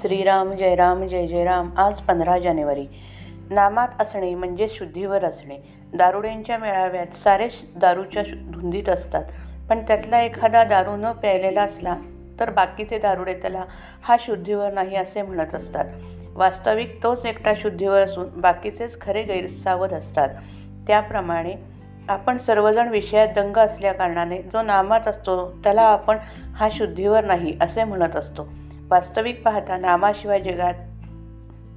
श्रीराम जय राम जय जय राम आज पंधरा जानेवारी. नामात असणे म्हणजे शुद्धीवर असणे. दारुड्यांच्या मेळाव्यात सारे दारूच्या शु- धुंदीत असतात. पण त्यातला एखादा दारू न प्यायलेला असला तर बाकीचे दारुडे त्याला हा शुद्धीवर नाही असे म्हणत असतात. वास्तविक तोच एकटा शुद्धीवर असून बाकीचेच खरे गैरसावध असतात. त्याप्रमाणे आपण सर्वजण विषयात दंग असल्याकारणाने जो नामात असतो त्याला आपण हा शुद्धीवर नाही असे म्हणत असतो. वास्तविक पाहता नामाशिवाय जगात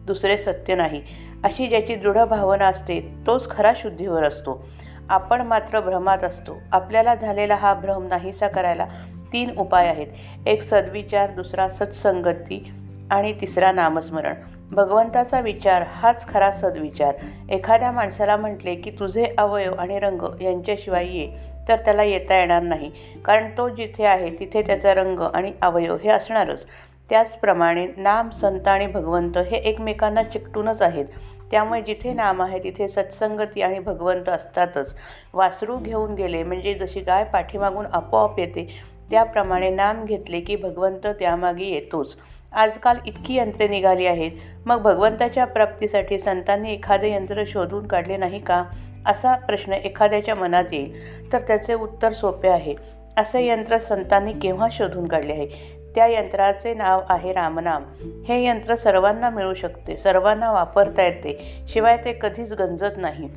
दुसरे सत्य नाही. अशी ज्याची दृढ भावना असते तोच खरा शुद्धीवर असतो. आपण मात्र भ्रमात असतो. आपल्याला झालेला हा भ्रम नाहीसा करायला तीन उपाय आहेत. एक सद्विचार दुसरा सत्संगती आणि तिसरा नामस्मरण. भगवंताचा विचार हाच खरा सद्विचार. एखाद्या माणसाला म्हटले की तुझे अवयव आणि रंग यांच्याशिवाय ये तर त्याला येता येणार नाही. कारण तो जिथे आहे तिथे त्याचा रंग आणि अवयव हे असणारच. त्याचप्रमाणे नाम संत आणि भगवंत हे एकमेकांना चिकटूनच आहेत. त्यामुळे जिथे नाम आहे तिथे सत्संगती आणि भगवंत असतातच. वासरू घेऊन गेले म्हणजे जशी गाय पाठीमागून आपोआप येते त्याप्रमाणे नाम घेतले की भगवंत त्यामागे येतोच. आजकाल इतकी यंत्रे निघाली आहेत. मग भगवंताच्या प्राप्तीसाठी संतांनी एखादे यंत्र शोधून काढले नाही का? असा प्रश्न एखाद्याच्या मनात येईल. तर त्याचे उत्तर सोपे आहे. असे यंत्र संतांनी केव्हा शोधून काढले आहे? त्या यंत्राचे नाव आहे रामनाम. हे यंत्र सर्वांना मिळू शकते सर्वांना वापरता येते शिवाय ते कधीच गंजत नाही.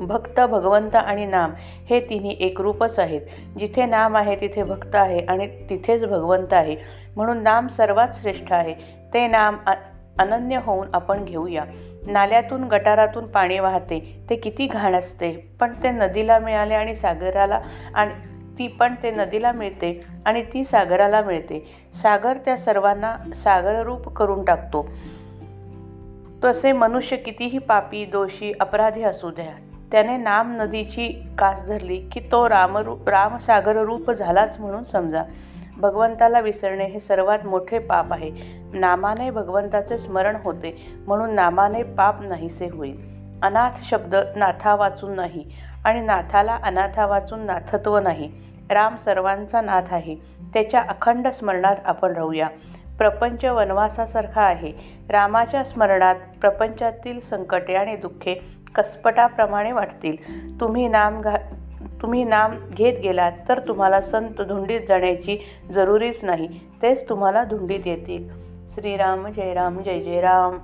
भक्त भगवंत आणि नाम हे तिन्ही एकरूपच आहेत. जिथे नाम आहे तिथे भक्त आहे आणि तिथेच भगवंत आहे. म्हणून नाम सर्वात श्रेष्ठ आहे. ते नाम अनन्य होऊन आपण घेऊया. नाल्यातून गटारातून पाणी वाहते. ते किती घाण असते. पण ते नदीला मिळाले आणि सागराला आणि ती पण ते नदीला मिळते आणि ती सागराला मिळते. सागर त्या सर्वांना सागररूप करून टाकतो. तसे मनुष्य कितीही पापी दोषी अपराधी असू द्या त्याने नाम नदीची कास धरली की तो रामरू रामसागर रूप झालाच म्हणून समजा. भगवंताला विसरणे हे सर्वात मोठे पाप आहे. नामाने भगवंताचे स्मरण होते म्हणून नामाने पाप नाहीसे होईल. अनाथ शब्द नाथा वाचून नाही आणि नाथाला अनाथा वाचून नाथत्व नाही. राम सर्वांचा नाथ आहे. त्याच्या अखंड स्मरणात आपण राहूया. प्रपंच वनवासासारखा आहे. रामाच्या स्मरणात प्रपंचातील संकटे आणि दुःखे कसपटाप्रमाणे वाटतील तुम्ही नाम घा तुम्ही नाम घेत गेलात तर तुम्हाला संत धुंडीत जाण्याची जरुरीच नाही. तेच तुम्हाला धुंडीत येतील. श्रीराम जय राम जय जय राम.